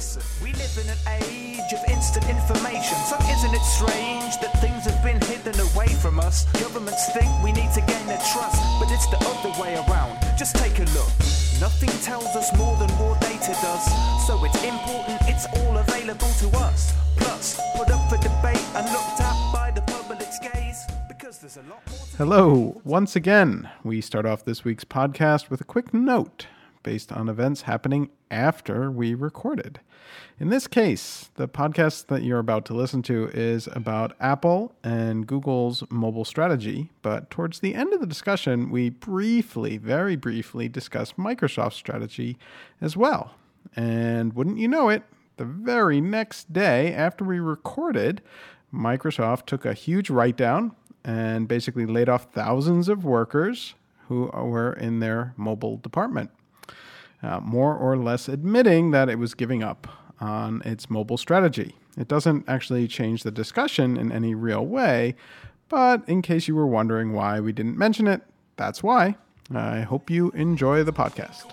Listen, we live in an age of instant information. So isn't it strange that things have been hidden away from us? Governments think we need to gain their trust, but it's the other way around. Just take a look. Nothing tells us more than raw data does. So it's important, it's all available to us. Plus, put up for debate and looked at by the public's gaze. There's a lot more to Hello, once again. We start off this week's podcast with a quick note based on events happening after we recorded. In this case, the podcast that you're about to listen to is about Apple and Google's mobile strategy, but towards the end of the discussion, we briefly, very briefly, discuss Microsoft's strategy as well. And wouldn't you know it, the very next day after we recorded, Microsoft took a huge write down and basically laid off thousands of workers who were in their mobile department, uh, more or less admitting that it was giving up on its mobile strategy. It doesn't actually change the discussion in any real way, but in case you were wondering why we didn't mention it, that's why. I hope you enjoy the podcast.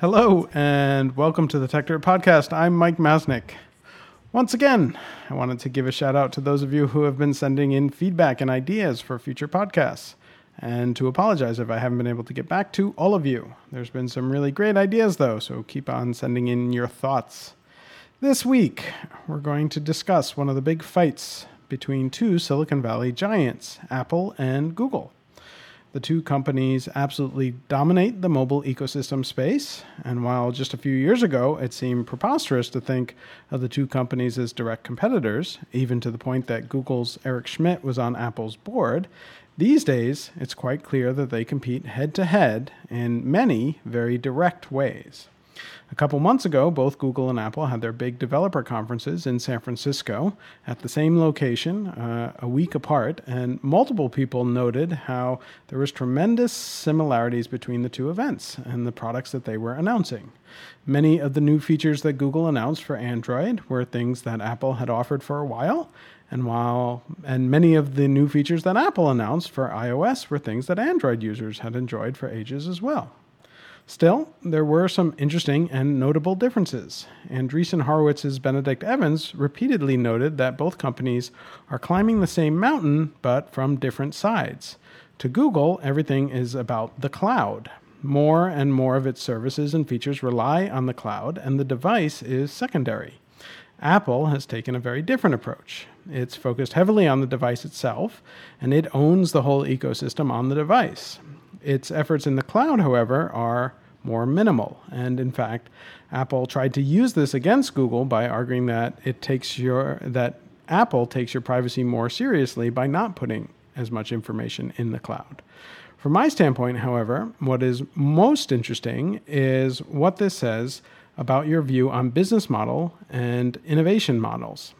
Hello, and welcome to the Tech Dirt Podcast. I'm Mike Masnick. Once again, I wanted to give a shout out to those of you who have been sending in feedback and ideas for future podcasts, and to apologize if I haven't been able to get back to all of you. There's been some really great ideas, though, so keep on sending in your thoughts. This week, we're going to discuss one of the big fights between two Silicon Valley giants, Apple and Google. The two companies absolutely dominate the mobile ecosystem space. And while just a few years ago it seemed preposterous to think of the two companies as direct competitors, even to the point that Google's Eric Schmidt was on Apple's board, these days it's quite clear that they compete head to head in many very direct ways. A couple months ago, both Google and Apple had their big developer conferences in San Francisco at the same location, uh, a week apart, and multiple people noted how there was tremendous similarities between the two events and the products that they were announcing. Many of the new features that Google announced for Android were things that Apple had offered for a while, and while and many of the new features that Apple announced for iOS were things that Android users had enjoyed for ages as well. Still, there were some interesting and notable differences. Andreessen Horowitz's Benedict Evans repeatedly noted that both companies are climbing the same mountain, but from different sides. To Google, everything is about the cloud. More and more of its services and features rely on the cloud, and the device is secondary. Apple has taken a very different approach. It's focused heavily on the device itself, and it owns the whole ecosystem on the device. Its efforts in the cloud, however, are more minimal. And in fact, Apple tried to use this against Google by arguing that it takes your that Apple takes your privacy more seriously by not putting as much information in the cloud. From my standpoint, however, what is most interesting is what this says about your view on business model and innovation models.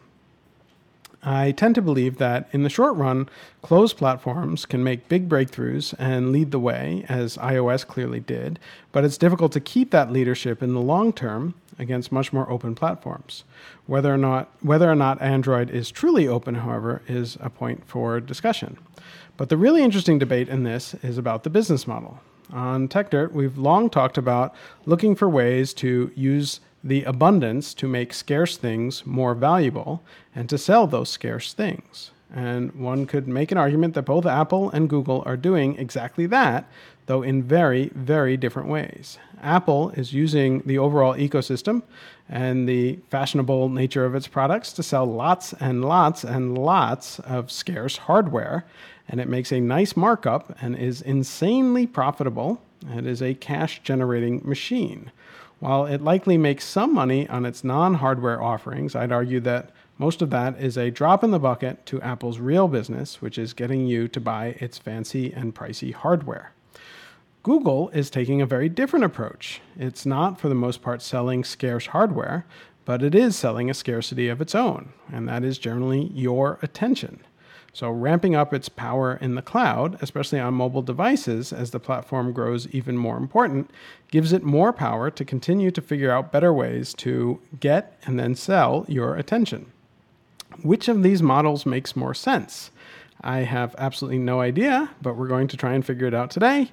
I tend to believe that in the short run, closed platforms can make big breakthroughs and lead the way, as iOS clearly did, but it's difficult to keep that leadership in the long term against much more open platforms. Whether or not whether or not Android is truly open, however, is a point for discussion. But the really interesting debate in this is about the business model. On TechDirt, we've long talked about looking for ways to use the abundance to make scarce things more valuable and to sell those scarce things. And one could make an argument that both Apple and Google are doing exactly that, though in very, very different ways. Apple is using the overall ecosystem and the fashionable nature of its products to sell lots and lots and lots of scarce hardware, and it makes a nice markup and is insanely profitable. It is a cash generating machine. While it likely makes some money on its non hardware offerings, I'd argue that most of that is a drop in the bucket to Apple's real business, which is getting you to buy its fancy and pricey hardware. Google is taking a very different approach. It's not, for the most part, selling scarce hardware, but it is selling a scarcity of its own, and that is generally your attention. So, ramping up its power in the cloud, especially on mobile devices as the platform grows even more important, gives it more power to continue to figure out better ways to get and then sell your attention. Which of these models makes more sense? I have absolutely no idea, but we're going to try and figure it out today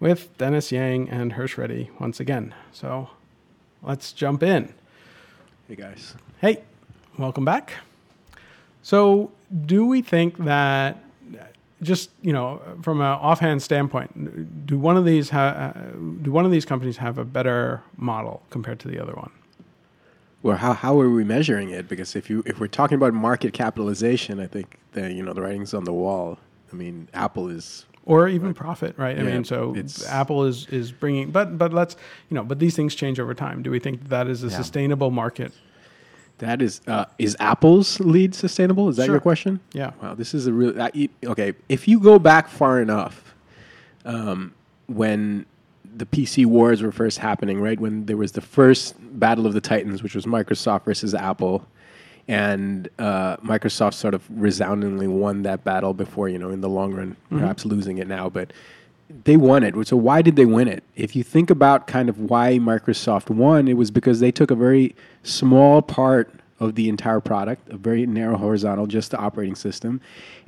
with Dennis Yang and Hersh Reddy once again. So let's jump in. Hey guys. Hey, welcome back. So, do we think that just you know from an offhand standpoint, do one of these ha- uh, do one of these companies have a better model compared to the other one? Well, how, how are we measuring it? Because if you if we're talking about market capitalization, I think the you know the writing's on the wall. I mean, Apple is or even profit, right? I Yeah, mean, so it's- Apple is is bringing, but but let's you know, but these things change over time. Do we think that is a Yeah. sustainable market? That is uh, is Apple's lead sustainable? Is that Sure. your question? Yeah. Wow, this is a real you- okay. If you go back far enough, um, when the PC wars were first happening, right when there was the first battle of the titans, which was Microsoft versus Apple, and uh, Microsoft sort of resoundingly won that battle before you know in the long run perhaps losing it now, but they won it. So why did they win it? If you think about kind of why Microsoft won, it was because they took a very small part of the entire product, a very narrow horizontal, just the operating system,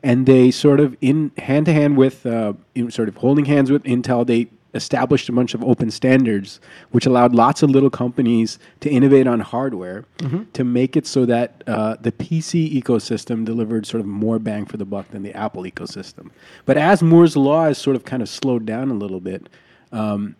and they sort of in hand to hand with, uh, sort of holding hands with Intel, they established a bunch of open standards, which allowed lots of little companies to innovate on hardware to make it so that uh, the PC ecosystem delivered sort of more bang for the buck than the Apple ecosystem. But as Moore's law has sort of kind of slowed down a little bit, um,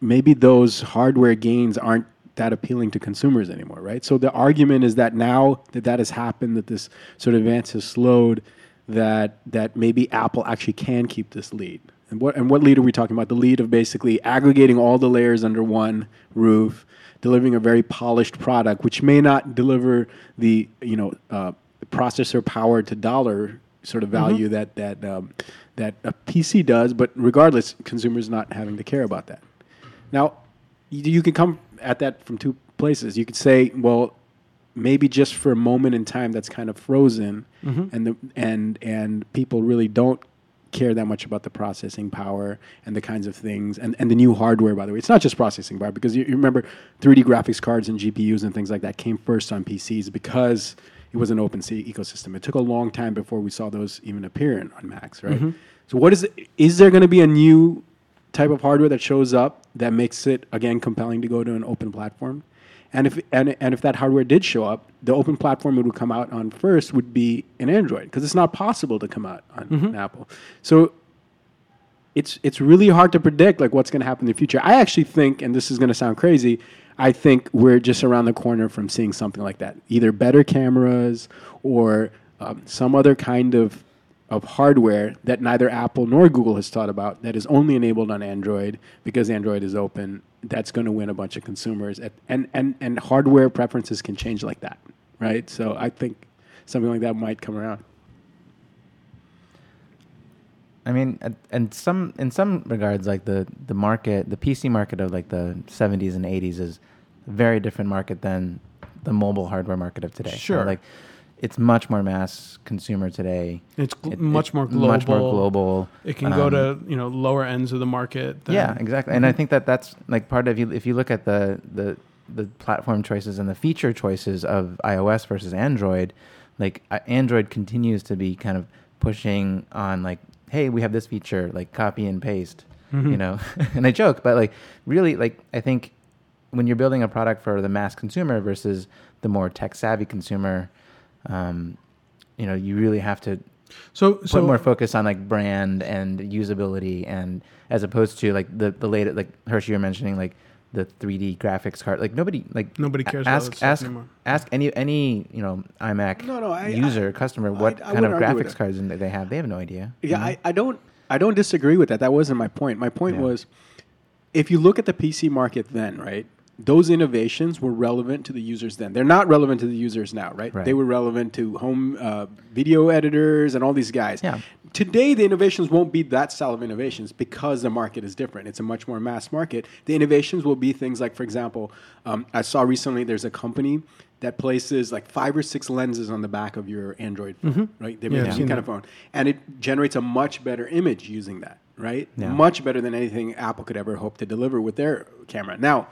maybe those hardware gains aren't that appealing to consumers anymore, right? So the argument is that now that that has happened, that this sort of advance has slowed, that that maybe Apple actually can keep this lead. And what and what lead are we talking about? The lead of basically aggregating all the layers under one roof, delivering a very polished product, which may not deliver the you know uh, processor power to dollar sort of value that that um, that a PC does, but regardless, consumers not having to care about that. Now, you, you can come at that from two places. You could say, well, maybe just for a moment in time that's kind of frozen, and the and and people really don't care that much about the processing power and the kinds of things and, and the new hardware by the way. It's not just processing power because you, you remember 3d graphics cards and gpus and things like that came first on pcs because it was an open ecosystem. It took a long time before we saw those even appear in, on macs right? Mm-hmm. So what is it, is there going to be a new type of hardware that shows up that makes it again compelling to go to an open platform. And if and, and if that hardware did show up, the open platform it would come out on first would be an Android because it's not possible to come out on an Apple. So it's it's really hard to predict like what's going to happen in the future. I actually think, and this is going to sound crazy, I think we're just around the corner from seeing something like that. Either better cameras or um, some other kind of of hardware that neither Apple nor Google has thought about that is only enabled on Android because Android is open. That's going to win a bunch of consumers, at, and and and hardware preferences can change like that, right? So I think something like that might come around. I mean, and some in some regards, like the the market, the PC market of like the 70s and 80s is a very different market than the mobile hardware market of today. So, Sure. like it's much more mass consumer today. It's gl- It- much it- more global. Much more global. It can go Um, to you know lower ends of the market. than- yeah, exactly. And I think that that's like part of you. If you look at the the the platform choices and the feature choices of iOS versus Android, like uh, Android continues to be kind of pushing on like, hey, we have this feature, like copy and paste, you know. and I joke, but like really, like I think when you're building a product for the mass consumer versus the more tech savvy consumer, um, you know, you really have to So put so more focus on like brand and usability and as opposed to like the the latest like Hershey you're mentioning like the 3D graphics card like nobody like Nobody cares ask that ask anymore. ask any any you know iMac No, no, I- user customer what I kind of wouldn't argue with graphics cards in- they have they have no idea Yeah, I, I don't I don't disagree with that. That wasn't my point. My point Yeah. was if you look at the PC market then, right? Those innovations were relevant to the users then. They're not relevant to the users now, right? Right. They were relevant to home uh, video editors and all these guys. Yeah. Today, the innovations won't be that style of innovations because the market is different. It's a much more mass market. The innovations will be things like, for example, um, I saw recently there's a company that places like five or six lenses on the back of your Android phone, right? They Mm-hmm. Yeah, make I've some kind that. of phone, and it generates a much better image using that, right? Yeah. Much better than anything Apple could ever hope to deliver with their camera. Now,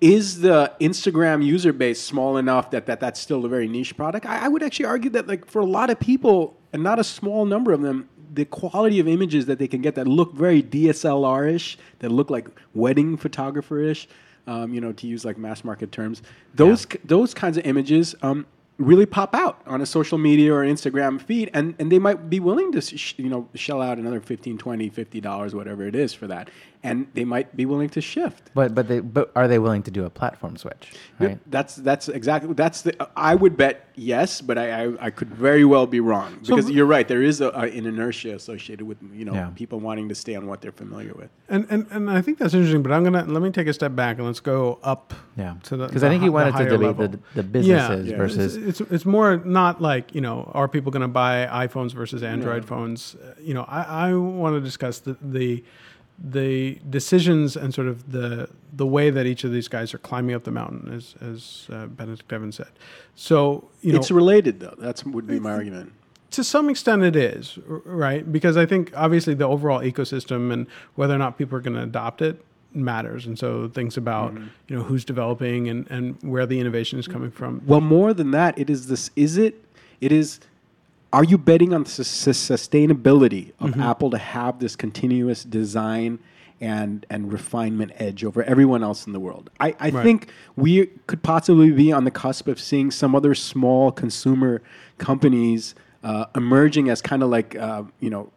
is the Instagram user base small enough that, that that's still a very niche product? I, I would actually argue that like for a lot of people, and not a small number of them, the quality of images that they can get that look very DSLR-ish, that look like wedding photographer-ish, um, you know, to use like mass market terms, those those kinds of images um, really pop out on a social media or Instagram feed, and, and they might be willing to sh- you know shell out another 15 20 50 dollars, whatever it is for that, and they might be willing to shift. But but they but are they willing to do a platform switch? Right. Yep, that's that's exactly that's the. I would bet yes, but I I, I could very well be wrong because you're right. There is a, a, an inertia associated with you know Yeah. people wanting to stay on what they're familiar with. And, and and I think that's interesting. But I'm gonna let me take a step back and let's go up. Yeah. To the Because I think the you wanted the to debate level. the, the businesses Yeah. versus it's, it's it's more not like you know are people going to buy iPhones versus Android phones? Uh, You know, I, I want to discuss the, the the decisions and sort of the the way that each of these guys are climbing up the mountain, as as uh, Benedict Evans said. So you know, it's related though. That's would be my argument. to some extent it is right because i think obviously the overall ecosystem and whether or not people are going to adopt it matters and so things about you know who's developing and, and where the innovation is coming from Well, more than that, it is this. Is it? It is. Are you betting on the sus- sustainability of Apple to have this continuous design and and refinement edge over everyone else in the world? I, I Right. think we could possibly be on the cusp of seeing some other small consumer companies uh, emerging as kind of like uh, you know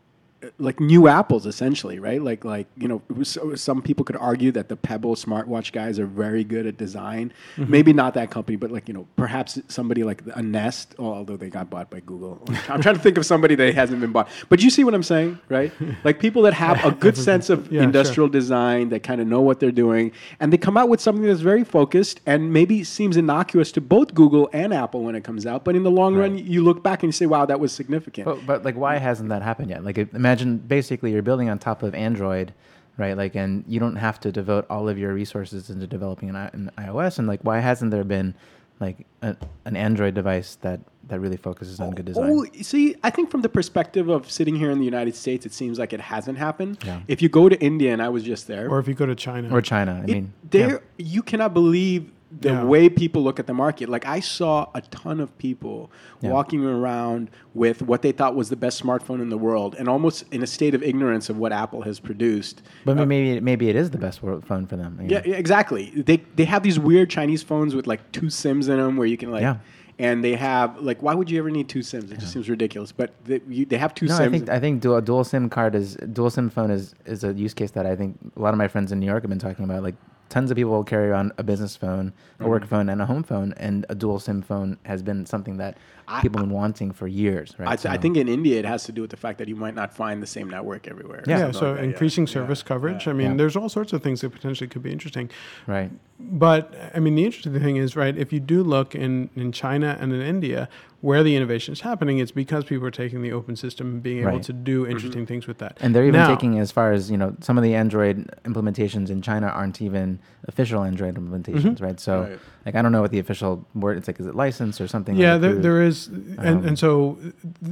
like new apples essentially right? Like like you know so- some people could argue that the pebble smartwatch guys are very good at design. Mm-hmm. Maybe not that company but like you know perhaps somebody like a nest although they got bought by google. I'm trying to think of somebody that hasn't been bought. But you see what i'm saying right? Like people that have a good sense of Yeah, sure. industrial design that kind of know what they're doing and they come out with something that's very focused and maybe seems innocuous to both google and apple when it comes out but in the long run you look back and you say wow that was significant. But, but like, why hasn't that happened yet? Like, imagine basically you're building on top of Android, right? Like, and you don't have to devote all of your resources into developing an, an iOS. And like, why hasn't there been like a, an Android device that that really focuses on good design? Oh, see, I think from the perspective of sitting here in the United States, it seems like it hasn't happened. Yeah. If you go to India, and I was just there, or if you go to china or China? I it- mean, there yeah. you cannot believe the Yeah. way people look at the market. Like I saw a ton of people Yeah. walking around with what they thought was the best smartphone in the world, and almost in a state of ignorance of what Apple has produced. But uh, maybe maybe it is the best phone for them. Yeah, yeah, exactly. They they have these weird Chinese phones with like two SIMs in them, where you can like. Yeah. And they have like, why would you ever need two SIMs? It just seems ridiculous. But they, you, they have two No, SIMs. I think I think dual, dual SIM card is dual SIM phone is is a use case that I think a lot of my friends in New York have been talking about. Like tons of people will carry around a business phone, a work mm-hmm. phone, and a home phone, and a dual SIM phone has been something that I- people have been wanting for years. Right? I, th- I think in India it has to do with the fact that you might not find the same network everywhere. Yeah, yeah so like increasing yeah. service Yeah, coverage yeah. i mean Yeah. there's all sorts of things that potentially could be interesting right. But I mean, the interesting thing is, right? If you do look in, in China and in India, where the innovation is happening, it's because people are taking the open system and being able Right. to do mm-hmm. interesting things with that. And they're even Now- taking as far as you know some of the Android implementations in China aren't even official Android implementations, mm-hmm. right? So Right. like I don't know what the official word. It's like is it license or something? Yeah, like there, there is, and, Um, and so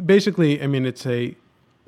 basically, I mean, it's a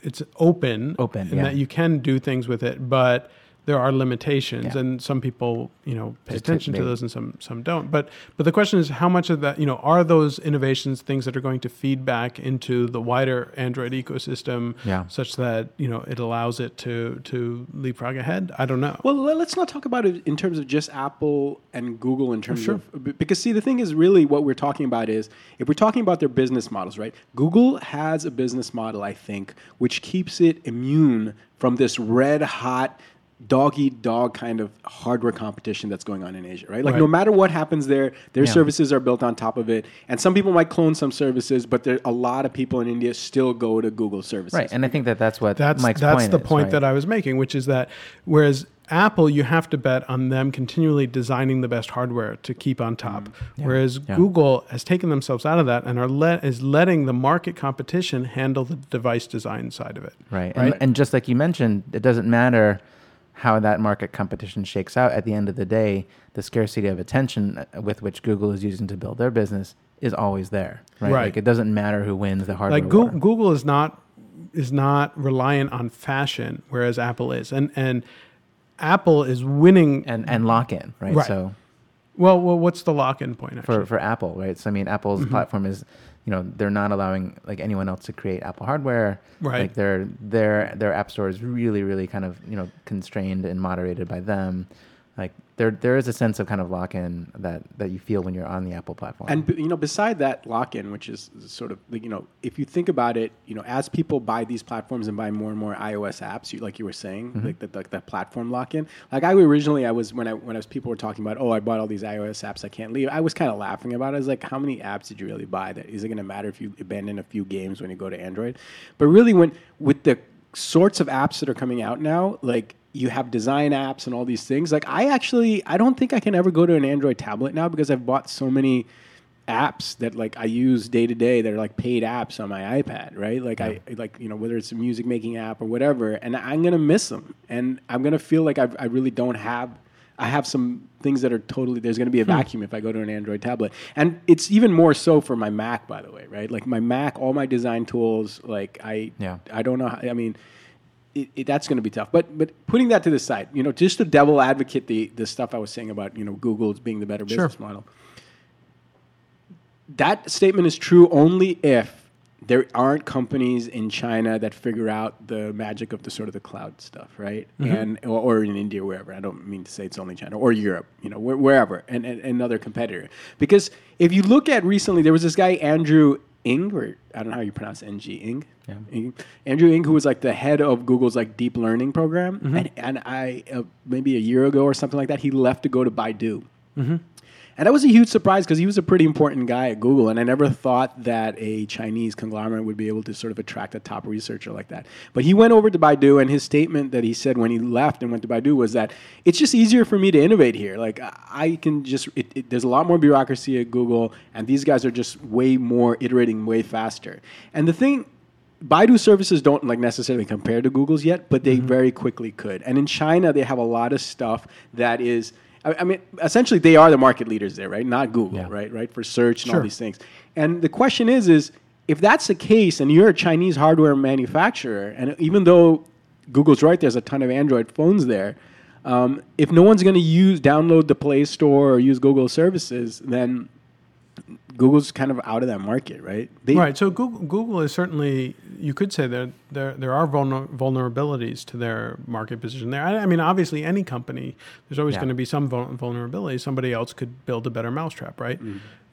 it's open, Open, in yeah. that you can do things with it, but there are limitations, Yeah. and some people, you know, pay Just attention to those, and some some don't. But but the question is, how much of that, you know, are those innovations things that are going to feed back into the wider Android ecosystem, Yeah. such that you know it allows it to to leapfrog ahead? I don't know. Well, let's not talk about it in terms of just Apple and Google in terms oh, Sure. of because see the thing is really what we're talking about is if we're talking about their business models, right? Google has a business model I think which keeps it immune from this red hot dog eat dog kind of hardware competition that's going on in Asia, right? Like Right. no matter what happens there, their Yeah. services are built on top of it. And some people might clone some services, but there a lot of people in India still go to Google services. right. And I think that that's what That's Mike's that's point the is, point right? that I was making, which is that whereas Apple, you have to bet on them continually designing the best hardware to keep on top, whereas Mm, yeah. Google has taken themselves out of that and are let is letting the market competition handle the device design side of it. Right. Right. And, and just like you mentioned, it doesn't matter how that market competition shakes out. At the end of the day, the scarcity of attention uh, with which Google is using to build their business is always there. Right. Right. Like it doesn't matter who wins the hardware. like war. Google is not is not reliant on fashion, whereas Apple is, and and Apple is winning and and lock in. Right. Right. So Well, well, what's the lock-in point? Actually? for for Apple, right? So I mean, Apple's Mm-hmm. platform is, you know, they're not allowing like anyone else to create Apple hardware. Right. Like their their their app store is really really kind of you know constrained and moderated by them. Like there there is a sense of kind of lock in that that you feel when you're on the Apple platform. And you know, beside that lock-in, which is sort of you know, if you think about it, you know, as people buy these platforms and buy more and more iOS apps, you, like you were saying, mm-hmm. like the, the, that platform lock-in. Like I originally, I was when I when I was people were talking about, oh, I bought all these iOS apps, I can't leave. I was kind of laughing about it. I was like, how many apps did you really buy? That is it going to matter if you abandon a few games when you go to Android? But really, when with the sorts of apps that are coming out now, like you have design apps and all these things. Like I actually, I don't think I can ever go to an Android tablet now because I've bought so many apps that like I use day to day that are like paid apps on my iPad, right? Like I like you know whether it's a music making app or whatever, and I'm gonna miss them, and I'm gonna feel like I've, I really don't have. I have some things that are totally. There's going to be a hmm. vacuum if I go to an Android tablet, and it's even more so for my Mac, by the way, right? Like my Mac, all my design tools, like I, Yeah. I don't know. How, I mean, it, it, that's going to be tough. But but putting that to the side, you know, just to devil advocate the the stuff I was saying about you know Google as being the better Sure. business model. That statement is true only if there aren't companies in China that figure out the magic of the sort of the cloud stuff, right? Mm-hmm. And or, or in India, wherever. I don't mean to say it's only China or Europe, you know, where, wherever, and, and another competitor. Because if you look at recently, there was this guy Andrew Ng, or I don't know how you pronounce Ng, Ing. Yeah. Ng? Andrew Ng, who was like the head of Google's like deep learning program, and and I uh, maybe a year ago or something like that, he left to go to Baidu. And that was a huge surprise because he was a pretty important guy at Google, and I never thought that a Chinese conglomerate would be able to sort of attract a top researcher like that. But he went over to Baidu, and his statement that he said when he left and went to Baidu was that it's just easier for me to innovate here. Like I- can just, it, it, there's a lot more bureaucracy at Google, and these guys are just way more iterating way faster. And the thing Baidu services don't like necessarily compare to Google's yet, but Mm-hmm. they very quickly could. And in China, they have a lot of stuff that is. I I mean, essentially, they are the market leaders there, right? Not Google, Yeah. right? Right for search and Sure. all these things. And the question is, is if that's the case, and you're a Chinese hardware manufacturer, and even though Google's right, there's a ton of Android phones there. Um, if no one's going to use download the Play Store or use Google services, then Google's kind of out of that market, right? They, Right. So Google, Google is certainly you could say there there there are vulner, vulnerabilities to their market position there. I, I mean, obviously, any company there's always Yeah. going to be some vulnerability. Somebody else could build a better mousetrap, right?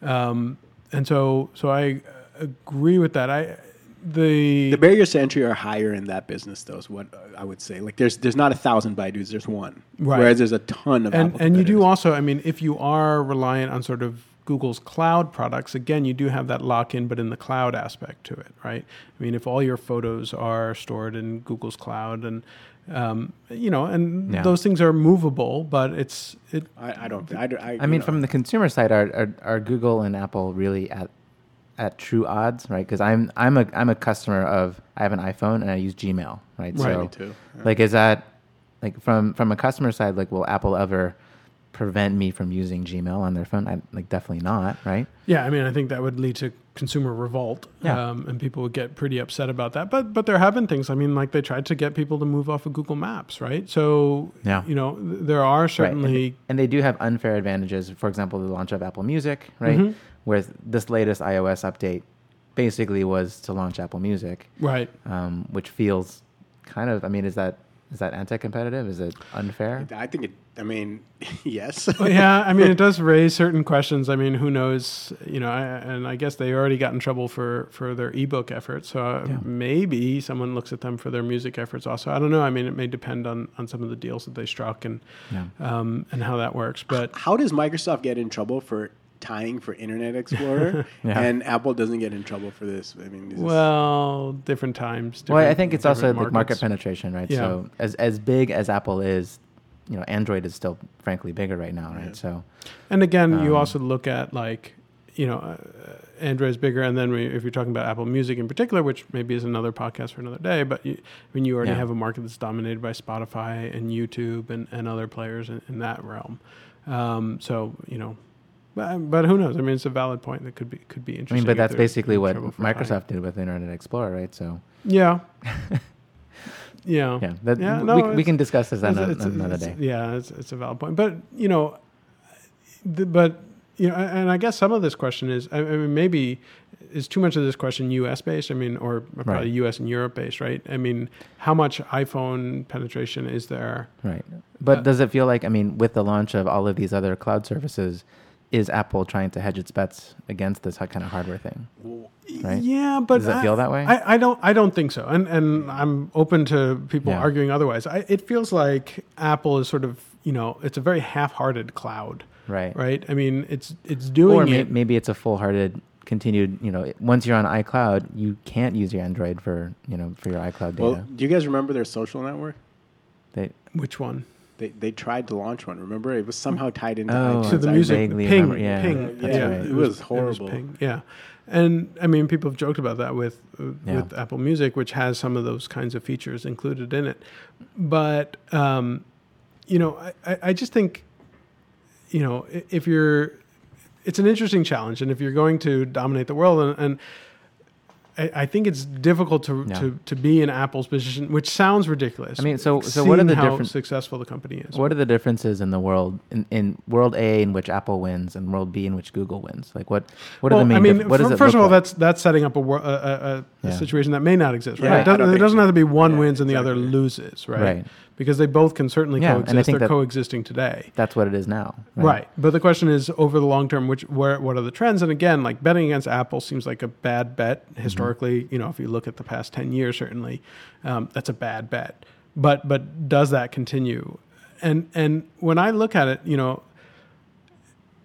Um, and so so I agree with that. I the, The barriers to entry are higher in that business, though. Is what I would say. Like, there's there's not a thousand Baidu's, there's one. Right. Whereas there's a ton of. and and you do also i mean if you are reliant on sort of google's cloud products again you do have that lock-in but in the cloud aspect to it right i mean if all your photos are stored in google's cloud and um, you know and Yeah. those things are movable but it's it I, I don't. I, don't- I, I mean, from the consumer side, are, are are Google and Apple really at at true odds, right? Because I'm I'm a I'm a customer of I have an iPhone and I use Gmail, right? Right. So, Me too. Yeah. like, is that like from from a customer side, like, will Apple ever prevent me from using Gmail on their phone? I, like, definitely not, right? yeah i mean i think that would lead to consumer revolt Yeah. um, and people would get pretty upset about that but but there have been things i mean like they tried to get people to move off of google maps right so Yeah. you know th- there are Right. certainly And, and they do have unfair advantages. For example, the launch of Apple Music, right? Mhm. Where this latest iOS update basically was to launch Apple Music, right um, which feels kind of. I mean, is that is that anti-competitive? Is it unfair? I think it. I mean, yes. Well, yeah, I mean, it does raise certain questions. I mean, who knows? You know, I, and I guess they already got in trouble for for their ebook efforts. So uh, Yeah. maybe someone looks at them for their music efforts also. I don't know. I mean, it may depend on on some of the deals that they struck and Yeah. um, and how that works. But How does Microsoft get in trouble for tying for Internet Explorer, Yeah. and Apple doesn't get in trouble for this? I mean, this is- well, different times. Well, I think it's also different like market penetration, right? Yeah. So as as big as Apple is, you know, Android is still frankly bigger right now, right? Yeah. So And again, you Um, also look at like, you know, uh, is bigger, and then we, if you're talking about Apple Music in particular, which maybe is another podcast for another day, but you, I mean, you already Yeah. have a market that's dominated by Spotify and YouTube and, and other players in, in that realm. Um, so you know, but, but who knows? I mean, it's a valid point that could be could be I interesting. mean, but that's basically what. Microsoft did with Internet Explorer, right? So Yeah. yeah. yeah, that, Yeah, we, no, we it's- can discuss this on It's- a- it's- another it's- day. Yeah, it's, it's a valid point. But, you know, the, but you know, and I guess some of this question is, I I mean, maybe is too much of this question U.S. based. I mean, or probably Right. U.S. and Europe based, right? I mean, how much iPhone penetration is there? Right. But Uh, does it feel like, I mean, with the launch of all of these other cloud services, is Apple trying to hedge its bets against this kind of hardware thing? Right? Yeah, but Does it I- feel that way? I, I don't. I don't think so. And and hmm. I'm open to people Yeah. arguing otherwise. I, it feels like Apple is sort of you know it's a very half-hearted cloud, Right. right? I mean, it's it's doing Or may, it. maybe it's a full-hearted continued, you know, once you're on iCloud, you can't use your Android for, you know, for your iCloud data. Well, do you guys remember their social network? they, Which one? They they tried to launch one. Remember, it was somehow tied into Oh, iTunes. to the I- music vaguely ping, remember- yeah, ping. that's yeah, right. It was horrible. ping, yeah, and I mean, people have joked about that with uh, Yeah. with Apple Music, which has some of those kinds of features included in it. But um, you know, I, I, I just think, you know, if you're, it's an interesting challenge, and if you're going to dominate the world, and, and I, I think it's difficult to, to to be in Apple's position, which sounds ridiculous. I mean, so- so what are the how successful the company is? what are the differences in the world, in, in world A in which Apple wins and world B in which Google wins? Like what, what are the main, I mean, dif- what first of all, like? that's that's setting up a, a, a, a, Yeah. situation that may not exist, right? Yeah, it doesn't, doesn't so. have to be one Yeah, wins and the other loses, right? Right. Because they both can certainly Yeah, coexist. They're coexisting today. That's what it is now. Right. But the question is over the long term, which where what are the trends? And again, like betting against Apple seems like a bad bet Mm-hmm. historically. You know, if you look at the past ten years, certainly um, that's a bad bet. But but does that continue? And and when I look at it, you know,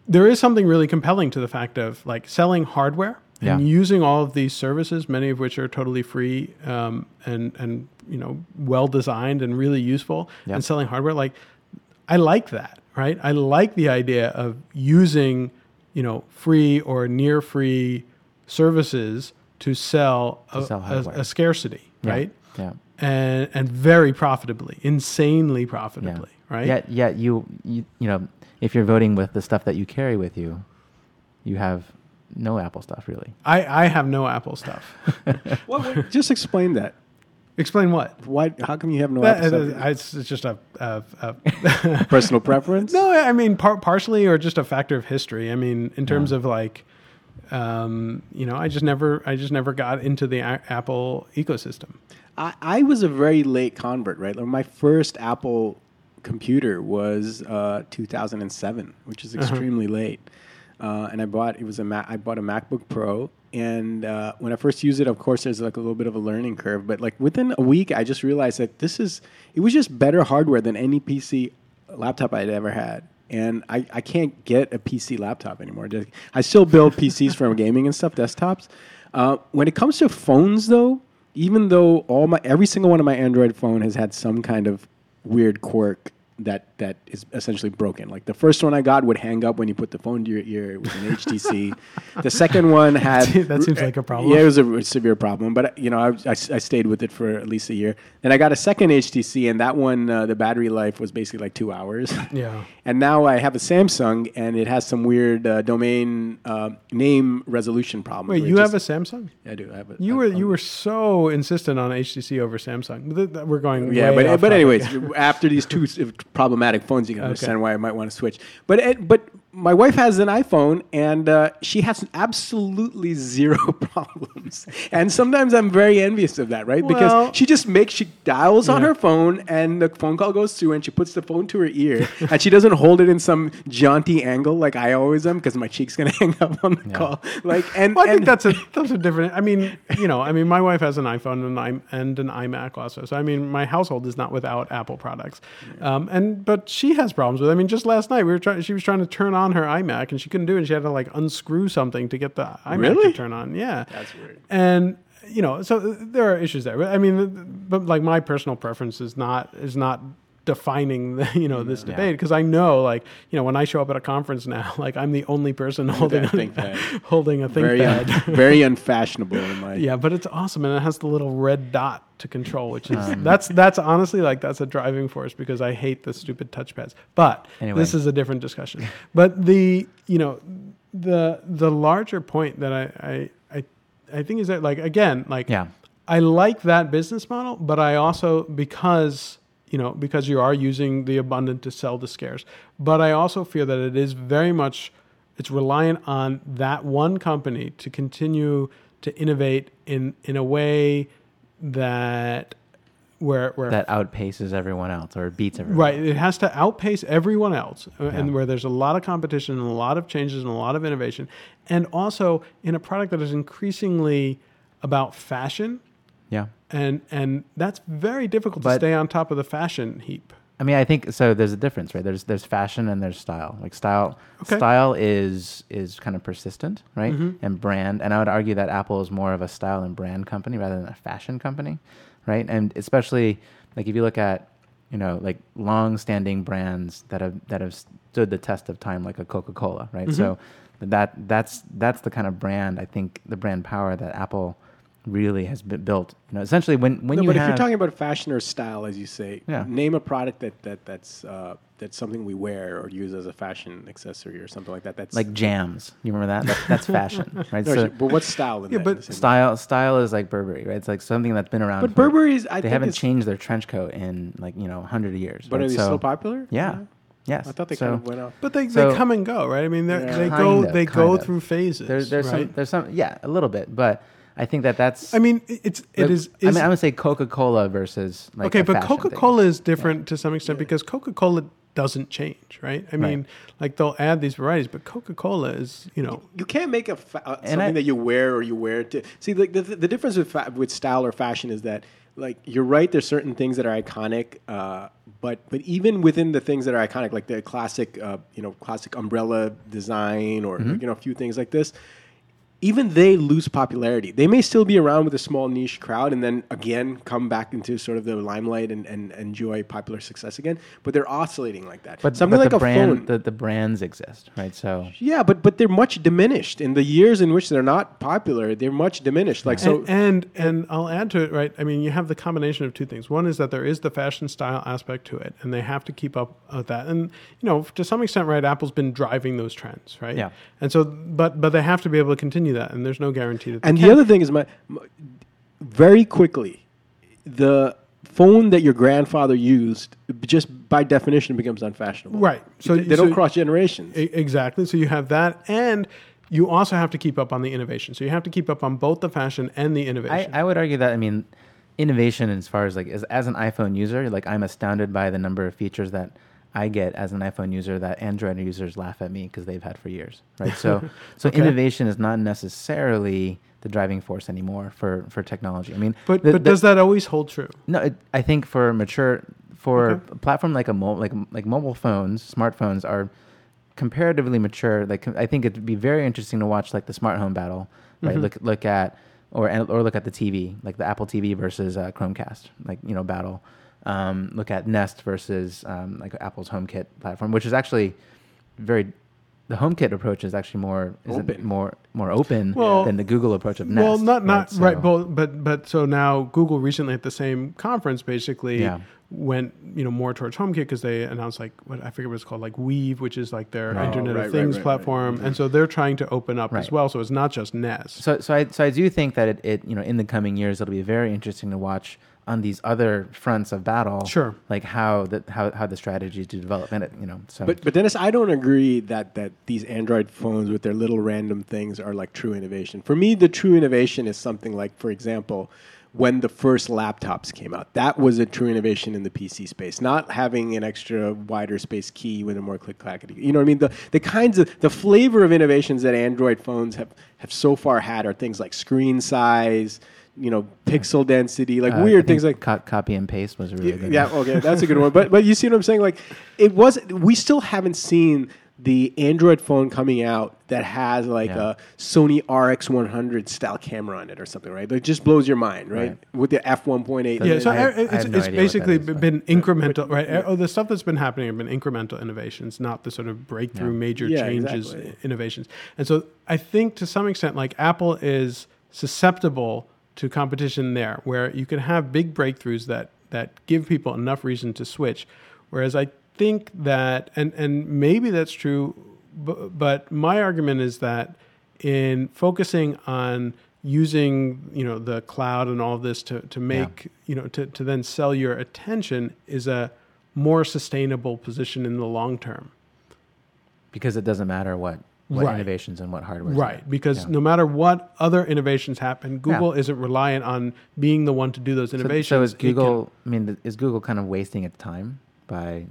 there is something really compelling to the fact of like selling hardware and Yeah. using all of these services, many of which are totally free um, and and you know well designed and really useful, Yeah. and selling hardware. Like I like that, right? I like the idea of using you know free or near free services to sell, To a, sell a- a scarcity, Yeah. right? Yeah. And and very profitably, insanely profitably, right? Yet, yet you, you, you know, if you're voting with the stuff that you carry with you, you have no Apple stuff really. I, I have no Apple stuff. What, what- just explain that. Explain what? Why? How come you have no That, uh, it's, it's just a, a, a personal preference? no. I mean, par- partially or just a factor of history. I mean, in terms Yeah. of like, um, you know, I just never, I just never got into the a- Apple ecosystem. I, I was a very late convert, right? Like my first Apple computer was uh, 2007, which is extremely late. Uh, and I bought it was a Mac, I bought a MacBook Pro, and uh, when I first used it, of course, there's like a little bit of a learning curve. But like within a week, I just realized that this is it was just better hardware than any PC laptop I'd ever had. And I, I can't get a PC laptop anymore. I still build PCs for gaming and stuff, desktops. Uh, when it comes to phones, though, even though all my every single one of my Android phone has had some kind of weird quirk that that is essentially broken. Like the first one I got would hang up when you put the phone to your ear. It was an HTC. the second one had That seems like a problem. Yeah, it was a severe problem, but you know I, I, I stayed with it for at least a year. Then I got a second HTC, and that one uh, the battery life was basically like two hours. Yeah. And now I have a Samsung, and it has some weird uh, domain uh, name resolution problem. Wait, you have a just- Samsung? I do. I have a. You were you were so insistent on HTC over Samsung. We're going. Yeah, but but topic. anyways, after these two s- problematic phones, you can Okay. understand why I might want to switch. But but my wife has an iPhone, and uh, she has absolutely zero problems. And sometimes I'm very envious of that, right? Well- because she just makes she dials on her phone, and the phone call goes through, and she puts the phone to her ear, and she doesn't hold it in some jaunty angle like I always am, because my cheek's gonna hang up on the call. Like, and Well, I and think that's a that's a different. I mean, you know, I mean, my wife has an iPhone and an i and an iMac also. So I mean, my household is not without Apple products. Um, and but she has problems with. It. I mean, just last night we were trying. She was trying to turn on her iMac and she couldn't do it. And she had to like unscrew something to get the iMac Really? to turn on. Yeah, That's weird. And you know, so there are issues there. But I mean, but like my personal preference is not is not defining the, you know this Yeah. debate because I know like you know when I show up at a conference now like I'm the only person holding a a ThinkPad. holding a very un- very unfashionable in my yeah, but it's awesome and it has the little red dot to control, which is Um, that's that's honestly like that's a driving force because I hate the stupid touchpads. But Anyway. this is a different discussion. But the you know the the larger point that I I I, I think is that like again like Yeah. I like that business model, but I also because you know, because you are using the abundant to sell the scarce. But I also fear that it is very much it's reliant on that one company to continue to innovate in in a way that where where that outpaces everyone else or beats everyone. Right. It has to outpace everyone else, uh, and where there's a lot of competition and a lot of changes and a lot of innovation, and also in a product that is increasingly about fashion, Yeah. and and that's very difficult to stay on top of the fashion heap. I mean, I think so. There's a difference, right? There's there's fashion and there's style. Like style, Okay. style is is kind of persistent, right? Mhm. And brand, and I would argue that Apple is more of a style and brand company rather than a fashion company, right? And especially like if you look at you know like long-standing brands that have that have stood the test of time, like a Coca-Cola, right? So that that's that's the kind of brand I think the brand power that Apple really has been built. You know, essentially when when no, you but have if you're talking about fashion or style, as you say, Yeah. name a product that, that that's uh, that's something we wear or use as a fashion accessory or something like that. That's like jams, you remember that? that that's fashion, right? No, So- but what's style? In Yeah, that, but in the way? Style style is like Burberry, right? It's like something that's been around. But for- Burberry's, I they think haven't it's- changed their trench coat in like you know hundred years. But right? are they so, still popular? Yeah. Yes. I thought they so kind of went off. But they, So- they come and go, right? I mean, they're Yeah. they go of, they go of. through phases. There's there's right? some there's some yeah a little bit, but I think that that's. I mean, it's it but- is. I is mean, I'm gonna say Coca Cola versus like. okay, a but. Coca Cola is different to some extent because Coca Cola doesn't change, right? I mean, like they'll add these varieties, but Coca Cola is, you know, You can't make a fa- uh, something I- that you wear or you wear to see. Like the, the, the difference with fa- with style or fashion is that like you're right. There's certain things that are iconic, uh, but but even within the things that are iconic, like the classic, uh, you know, classic umbrella design or Mm-hmm. you know a few things like this. Even they lose popularity. They may still be around with a small niche crowd, and then again come back into sort of the limelight and, and enjoy popular success again. But they're oscillating like that. But something but like the a brand, phone. the, the brands exist, right? So Yeah, but but they're much diminished in the years in which they're not popular. They're much diminished. Like so, and, and and I'll add to it, right? I mean, you have the combination of two things. One is that there is the fashion style aspect to it, and they have to keep up with that. And you know, to some extent, right? Apple's been driving those trends, right? Yeah. And so, but but they have to be able to continue that, and there's no guarantee that. They and the other thing is, my, my very quickly, the phone that your grandfather used just by definition becomes unfashionable. Right. So So they, they don't cross generations. Exactly. So you have that, and you also have to keep up on the innovation. So you have to keep up on both the fashion and the I, innovation. I would argue that I mean, innovation as far as like as, as an iPhone user, like I'm astounded by the number of features that I get as an iPhone user that Android users laugh at me because they've had for years, right? So so Okay. innovation is not necessarily the driving force anymore for for technology. I mean, but the- but the- does that always hold true? no, it, I think for mature for Okay. a platform like a mo- like like mobile phones, smartphones are comparatively mature. Like I think it'd be very interesting to watch like the smart home battle, right? Mhm. Look look at or and- or look at the TV, like the Apple TV versus uh, Chromecast, like you know battle. Um, look at Nest versus um, like Apple's HomeKit platform, which is actually very. The HomeKit approach is actually more is it Open. more more open Well- than the Google approach of Nest. well, not not So- right, but, but but so now Google recently at the same conference basically Yeah. went you know more towards HomeKit because they announced like what I forget what it's called like Weave, which is like their Right. Internet Oh, right, of Things right, right. platform, and so they're trying to open up as well. So it's not just Nest. So, so I, so I do think that it, it, you know, in the coming years, it'll be very interesting to watch on these other fronts of battle. Sure. Like how the how, how the strategy to develop, and it, you know, so. But but Dennis, I don't agree that that these Android phones with their little random things are like true innovation. For me, the true innovation is something like, for example, when the first laptops came out. That was a true innovation in the PC space. Not having an extra wider space key with a more click clackety. You know what I mean? The the kinds of the flavor of innovations that Android phones have have so far had are things like screen size, you know, pixel density, like uh, I weird think things like co- copy and paste was really good. yeah, one. okay, that's a good one. But but you see what I'm saying? Like it was. We still haven't seen the Android phone coming out that has like Yeah. a Sony RX100 style camera on it or something, right? That just blows your mind, right? Right. With the f1.8. yeah, so I I- it's, no it's idea what basically but- been incremental, right? Oh, the stuff that's been happening have been incremental innovations, not the sort of breakthrough Yeah. major Yeah, changes exactly. innovations. And so I think to some extent, like Apple is susceptible to competition there, where you can have big breakthroughs that that give people enough reason to switch. Whereas I think that, and and maybe that's true, but, but my argument is that in focusing on using you know the cloud and all this to to make you know to to then sell your attention is a more sustainable position in the long term. because it doesn't matter what what Right. innovations and what hardware. Right, because Yeah. no matter what other innovations happen, Google isn't reliant on being the one to do those innovations. so is It can- Google? I mean, is Google kind of wasting its time by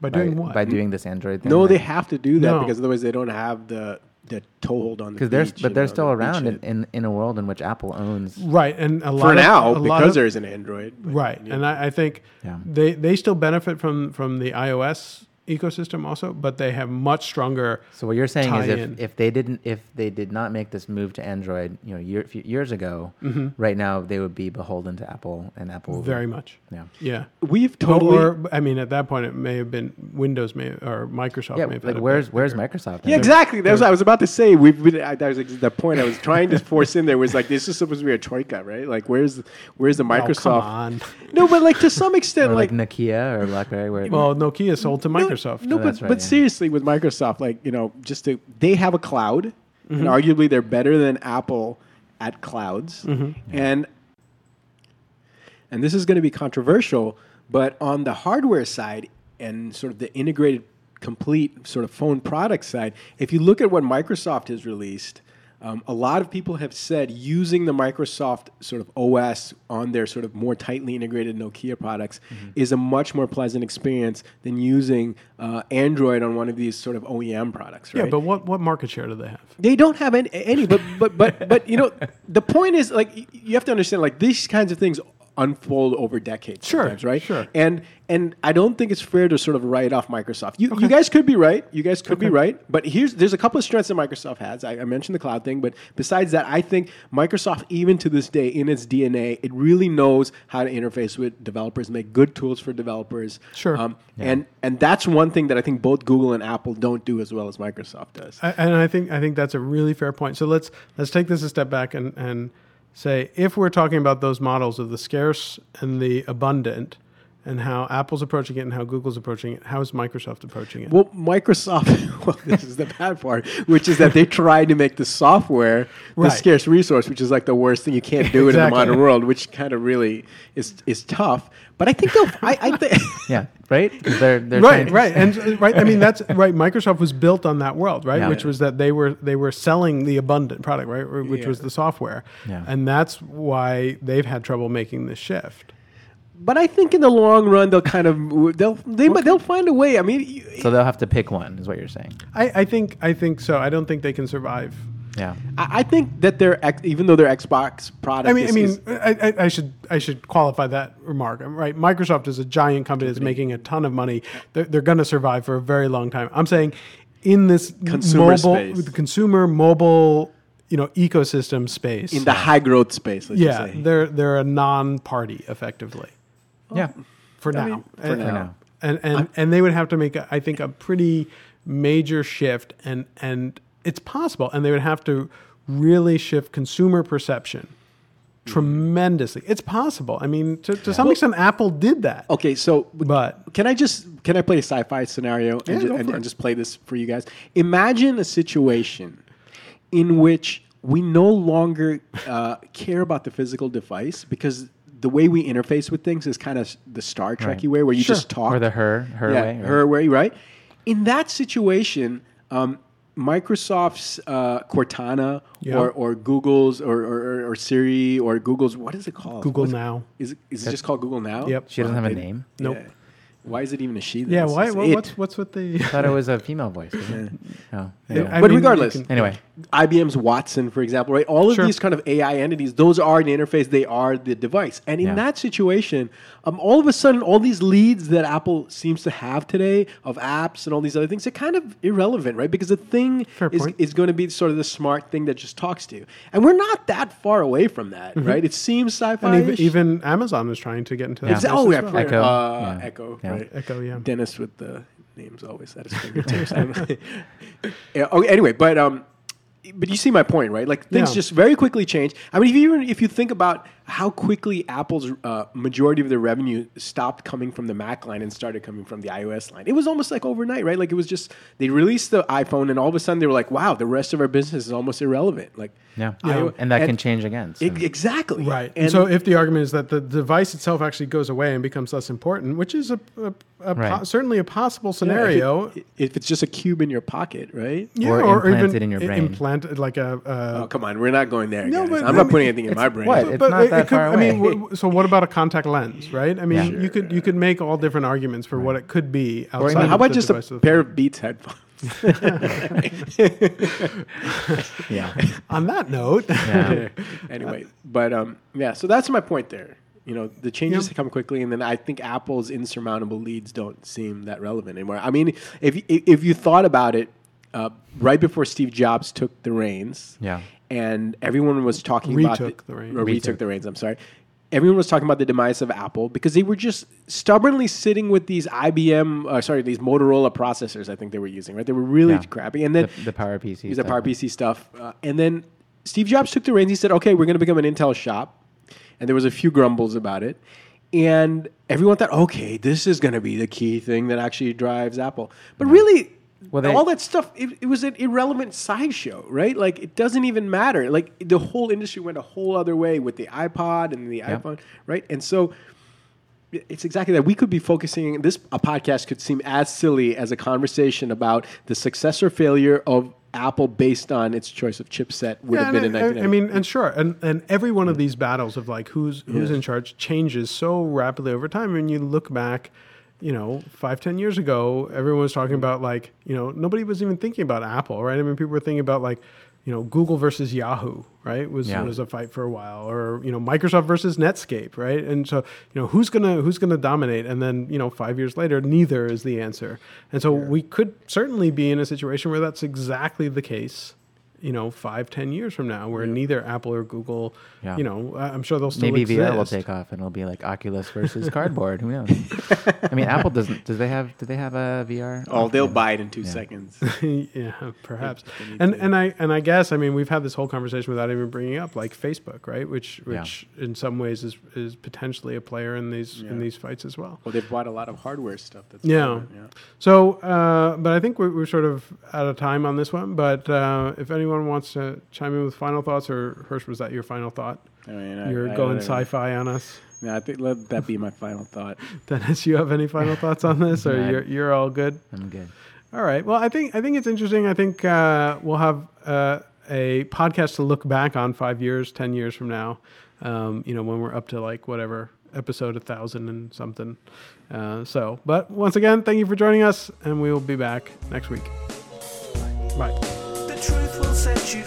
by doing by, what? by doing this Android thing? No, they have to do that No. because otherwise they don't have the the toehold on the because they're but you they're know, still the around in, in, in a world in which Apple owns. right, and a lot for of, now a lot because of- there's an Android. but, right, you and. I, I think Yeah. they they still benefit from from the iOS ecosystem also, but they have much stronger. So what you're saying is tie-in. if, if they didn't if they did not make this move to Android, you know, year, years ago, Mhm. right now they would be beholden to Apple and Apple. Very much, Yeah. yeah. we've totally. Or I mean, at that point, it may have been Windows, may or Microsoft. Yeah. may have Like where's where's Microsoft? yeah, exactly. That's what I was about to say. We've been. I, that was ex- the point I was trying to force in there. Was like this is supposed to be a troika, right? Like where's where's the Oh, come Microsoft? on. no, but like to some extent, Or like, like Nokia or BlackBerry, where Well, Nokia sold to Microsoft. No, Oh, but, that's right, but yeah. seriously, with Microsoft, like you know, just to, they have a cloud, Mm-hmm. and arguably they're better than Apple at clouds. Mm-hmm. And and this is going to be controversial, but on the hardware side and sort of the integrated, complete sort of phone product side, if you look at what Microsoft has released. Um, a lot of people have said using the Microsoft sort of OS on their sort of more tightly integrated Nokia products Mm-hmm. is a much more pleasant experience than using uh, Android on one of these sort of OEM products, right? Yeah, but what what market share do they have? They don't have any, any but but but but you know the point is like you have to understand like these kinds of things unfold over decades Sure, sometimes, right? sure. and and I don't think it's fair to sort of write off Microsoft. You, you guys could be right. You guys could be right. But here's there's a couple of strengths that Microsoft has. I, I mentioned the cloud thing but besides that I think Microsoft even to this day in its DNA it really knows how to interface with developers make good tools for developers. Sure. um, and and that's one thing that I think both Google and Apple don't do as well as Microsoft does. I, and I think I think that's a really fair point. So let's let's take this a step back and and say if we're talking about those models of the scarce and the abundant, and how Apple's approaching it and how Google's approaching it, how is Microsoft approaching it? Well, Microsoft, well, this is the bad part, which is that they tried to make the software the Right. scarce resource, which is like the worst thing you can't do in the modern world, which kind of really is is tough. But I think they'll, I, I think, yeah, right, They're, they're right, trying- right, and uh, right. I mean, that's right. Microsoft was built on that world, right? Yeah. Which was that they were they were selling the abundant product, right? Which Yeah. was the software, Yeah. and that's why they've had trouble making this shift. But I think in the long run they'll kind of they'll they might they'll find a way. I mean, you- So they'll have to pick one, is what you're saying. I, I think I think so. I don't think they can survive. Yeah. I, I think that their even though their Xbox product, I mean, is, I mean, I, I, I should I should qualify that remark. Right, Microsoft is a giant company that's making a ton of money. They're, they're going to survive for a very long time. I'm saying, in this Consumer mobile, space. the consumer mobile, you know, ecosystem space. in the high growth space, let's yeah, just say. they're they're a non-party effectively Yeah. for now. mean, for and, now. now. and and, and they would have to make, a, I think, a pretty major shift, and and it's possible, and they would have to really shift consumer perception tremendously. It's possible. I mean, to, to some extent, Apple did that, Okay, so but Can I just can I play a sci-fi scenario and, Yeah, ju- and, and just play this for you guys? Imagine a situation in which we no longer uh, care about the physical device because the way we interface with things is kind of the Star Trekky Right. way, where you Sure. just talk Or the her, her yeah, way. right? her way, right? In that situation, um, Microsoft's uh, Cortana Yeah. or, or Google's or, or, or Siri or Google's what is it called? Google What's- Now. Is it, is it just called Google Now? Yep. She doesn't Wow, have a they- name. Nope. yeah. Why is it even a she? then? yeah. It's- Why? it's What, what's what's with the? I thought it was a female voice. Wasn't? Oh, I anyway. But mean, regardless, can- Anyway. IBM's Watson, for example, right? All of Sure. these kind of AI entities, those are the interface, they are the device. And in Yeah. that situation, um, all of a sudden, all these leads that Apple seems to have today of apps and all these other things, they're kind of irrelevant, right? Because the thing Fair is, point. is going to be sort of the smart thing that just talks to you. And we're not that far away from that, right? It seems sci fi. Mm-hmm. even, even Amazon is trying to get into that. Yeah. oh, as yeah, well. Echo, Uh, yeah. Echo, Yeah. right? Echo, yeah. Dennis with the names always at his fingertips. yeah, okay, anyway, but um, but you see my point, right? Like things Yeah. just very quickly change. I mean, if you even if you think about how quickly Apple's uh, majority of their revenue stopped coming from the Mac line and started coming from the iOS line, it was almost like overnight, right? Like it was just they released the iPhone, and all of a sudden they were like, "Wow, the rest of our business is almost irrelevant." Like, Yeah. iO- And that can change again. so- E- exactly Right. And so if the argument is that the device itself actually goes away and becomes less important, which is a, a, a po- certainly a possible yeah, if scenario. it- if it's just a cube in your pocket, right? yeah, Or implanted in your brain. Implanted like a. a Oh, come on, we're not going there. No, guys. but I'm I not mean, putting anything in my brain. what? It's not that far I mean, away. w- so what about a contact lens, right? I mean, Yeah. you could you could make all different arguments for what it could be outside. even- of How about just a of the pair of Beats headphones? yeah. On that note, Yeah. anyway, but um, yeah, so that's my point there. You know, the changes Yep. come quickly, and then I think Apple's insurmountable leads don't seem that relevant anymore. I mean, if if you thought about it, uh, right before Steve Jobs took the reins, Yeah. And everyone was talking about Retook the reins. or retook Retook. the reins. I'm sorry. Everyone was talking about the demise of Apple because they were just stubbornly sitting with these IBM, uh, sorry, these Motorola processors. I think they were using, right? They were really Yeah. crappy, and then The, the Power PC. He's a. Power PC stuff. Uh, and then Steve Jobs took the reins. He said, okay, we're going to become an Intel shop. And there was a few grumbles about it. And everyone thought, okay, this is going to be the key thing that actually drives Apple. But really, Well, they- all that stuff, it, it was an irrelevant sideshow, right? Like, it doesn't even matter. Like, the whole industry went a whole other way with the iPod and the Yep. iPhone, right? And so it's exactly that. We could be focusing. This a podcast could seem as silly as a conversation about the success or failure of Apple based on its choice of chipset would Yeah, have been in and I- I, 1990. I mean, and sure, and and every one of mm. these battles of like who's who's in charge changes so rapidly over time. When you look back, you know, five ten years ago, everyone was talking about like you know nobody was even thinking about Apple, right? I mean, people were thinking about like you know Google versus Yahoo, right? Was Yeah. was a fight for a while, or you know Microsoft versus Netscape, right? And so you know who's gonna who's gonna dominate, and then you know five years later, neither is the answer. And so we could certainly be in a situation where that's exactly the case you know, five, ten years from now, where neither Apple or Google, Yeah. you know, I- I'm sure they'll still Maybe exist. VR will take off and it'll be like Oculus versus cardboard. Who knows? I mean, Apple doesn't. Do they have? Do they have a VR? oh, they'll Yeah. buy it in two Yeah. seconds. yeah, perhaps. And to. and I and I guess I mean we've had this whole conversation without even bringing up like Facebook, right? Which Yeah. which in some ways is is potentially a player in these in these fights as well. well, they've bought a lot of hardware stuff. That's Yeah. relevant, yeah. So, uh, but I think we're, we're sort of out of time on this one. But uh, if anyone wants to chime in with final thoughts, or Hersh, was that your final thought? I mean, I- You're I- going I- sci-fi on us. Yeah, I think let that be my final thought. Dennis, you have any final thoughts on this, or Nah. you're you're all good? I'm good. All right. Well, I think I think it's interesting. I think uh, we'll have uh, a podcast to look back on five years, ten years from now. Um, you know, when we're up to like whatever episode a thousand and something. Uh, so, but once again, thank you for joining us, and we will be back next week. Bye. Set you